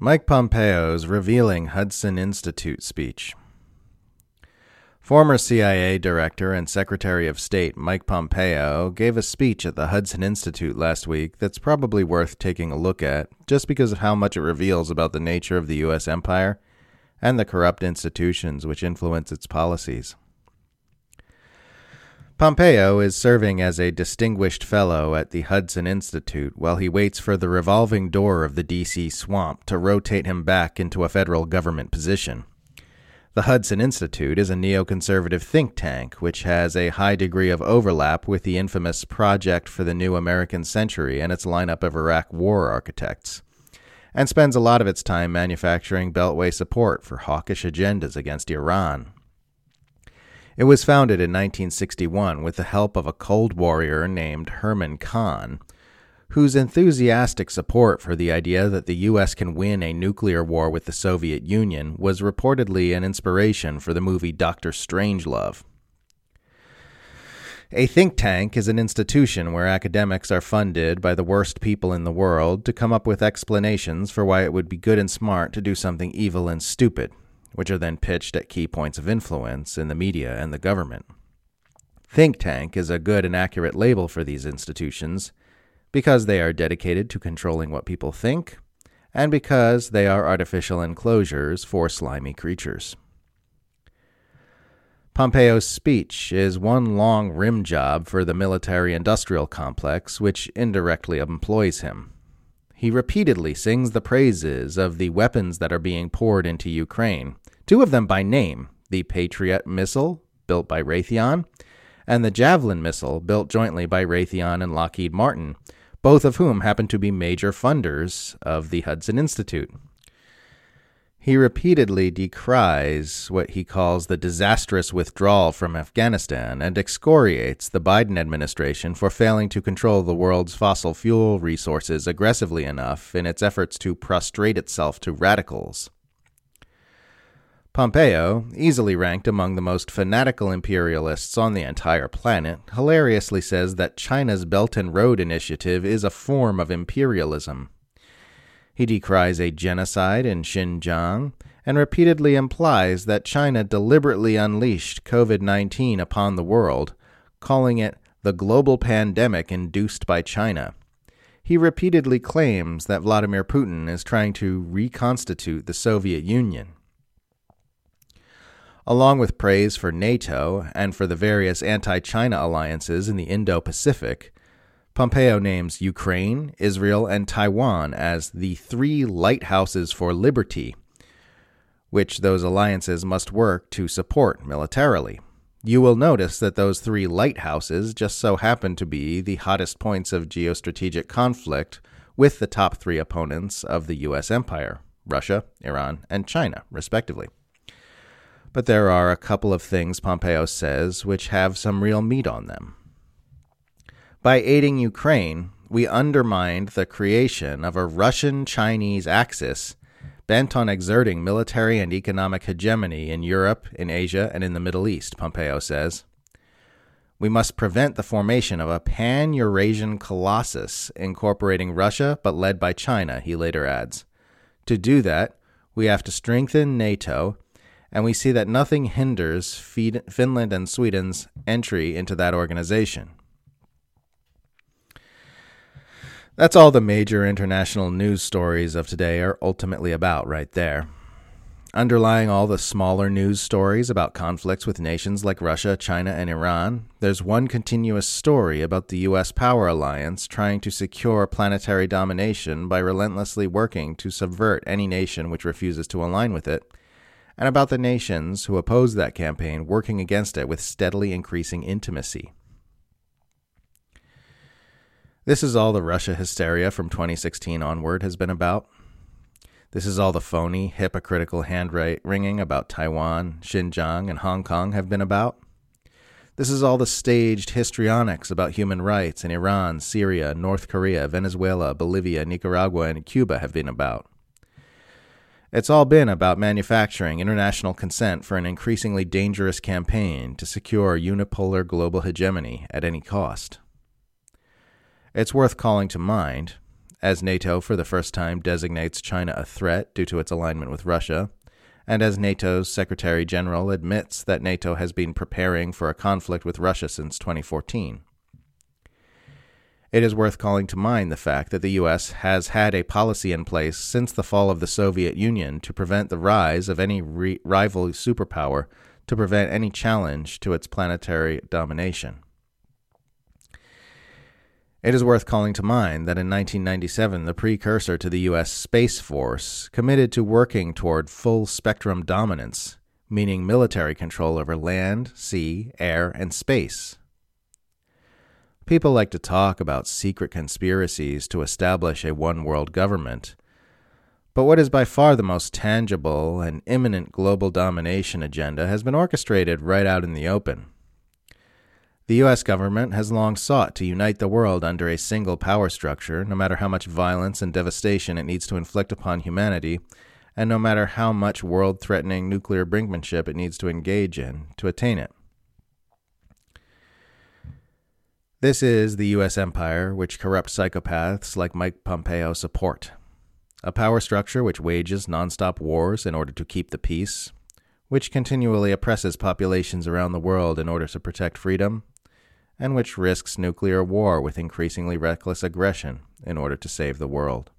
Mike Pompeo's revealing Hudson Institute speech. Former CIA Director and Secretary of State Mike Pompeo gave a speech at the Hudson Institute last week that's probably worth taking a look at just because of how much it reveals about the nature of the U.S. empire and the corrupt institutions which influence its policies. Pompeo is serving as a distinguished fellow at the Hudson Institute while he waits for the revolving door of the D.C. swamp to rotate him back into a federal government position. The Hudson Institute is a neoconservative think tank which has a high degree of overlap with the infamous Project for the New American Century and its lineup of Iraq war architects, and spends a lot of its time manufacturing Beltway support for hawkish agendas against Iran. It was founded in 1961 with the help of a Cold Warrior named Herman Kahn, whose enthusiastic support for the idea that the U.S. can win a nuclear war with the Soviet Union was reportedly an inspiration for the movie Doctor Strangelove. A think tank is an institution where academics are funded by the worst people in the world to come up with explanations for why it would be good and smart to do something evil and stupid, which are then pitched at key points of influence in the media and the government. Think tank is a good and accurate label for these institutions because they are dedicated to controlling what people think, and because they are artificial enclosures for slimy creatures. Pompeo's speech is one long rim job for the military industrial complex, which indirectly employs him. He repeatedly sings the praises of the weapons that are being poured into Ukraine, two of them by name the Patriot missile, built by Raytheon, and the Javelin missile, built jointly by Raytheon and Lockheed Martin, both of whom happen to be major funders of the Hudson Institute. He repeatedly decries what he calls the disastrous withdrawal from Afghanistan and excoriates the Biden administration for failing to control the world's fossil fuel resources aggressively enough in its efforts to prostrate itself to radicals. Pompeo, easily ranked among the most fanatical imperialists on the entire planet, hilariously says that China's Belt and Road Initiative is a form of imperialism. He decries a genocide in Xinjiang and repeatedly implies that China deliberately unleashed COVID 19 upon the world, calling it the global pandemic induced by China. He repeatedly claims that Vladimir Putin is trying to reconstitute the Soviet Union along with praise for NATO and for the various anti China alliances in the Indo Pacific. Pompeo names Ukraine, Israel, and Taiwan as the three lighthouses for liberty, which those alliances must work to support militarily. You will notice that those three lighthouses just so happen to be the hottest points of geostrategic conflict with the top three opponents of the U.S. empire Russia, Iran, and China, respectively. But there are a couple of things Pompeo says which have some real meat on them. By aiding Ukraine, we undermined the creation of a Russian Chinese axis bent on exerting military and economic hegemony in Europe, in Asia, and in the Middle East, Pompeo says. We must prevent the formation of a pan Eurasian colossus incorporating Russia but led by China, he later adds. To do that, we have to strengthen NATO and we see that nothing hinders Finland and Sweden's entry into that organization. That's all the major international news stories of today are ultimately about, right there. Underlying all the smaller news stories about conflicts with nations like Russia, China, and Iran, there's one continuous story about the U.S. power alliance trying to secure planetary domination by relentlessly working to subvert any nation which refuses to align with it and about the nations who oppose that campaign working against it with steadily increasing intimacy. This is all the Russia hysteria from 2016 onward has been about. This is all the phony, hypocritical hand wringing about Taiwan, Xinjiang, and Hong Kong have been about. This is all the staged histrionics about human rights in Iran, Syria, North Korea, Venezuela, Bolivia, Nicaragua, and Cuba have been about. It's all been about manufacturing international consent for an increasingly dangerous campaign to secure unipolar global hegemony at any cost. It's worth calling to mind, as NATO for the first time designates China a threat due to its alignment with Russia, and as NATO's Secretary General admits that NATO has been preparing for a conflict with Russia since 2014. It is worth calling to mind the fact that the U.S. has had a policy in place since the fall of the Soviet Union to prevent the rise of any re- rival superpower, to prevent any challenge to its planetary domination. It is worth calling to mind that in 1997, the precursor to the U.S. Space Force committed to working toward full spectrum dominance, meaning military control over land, sea, air, and space. People like to talk about secret conspiracies to establish a one world government. But what is by far the most tangible and imminent global domination agenda has been orchestrated right out in the open. The U.S. government has long sought to unite the world under a single power structure, no matter how much violence and devastation it needs to inflict upon humanity, and no matter how much world threatening nuclear brinkmanship it needs to engage in to attain it. This is the U.S. empire which corrupt psychopaths like Mike Pompeo support. A power structure which wages nonstop wars in order to keep the peace, which continually oppresses populations around the world in order to protect freedom, and which risks nuclear war with increasingly reckless aggression in order to save the world.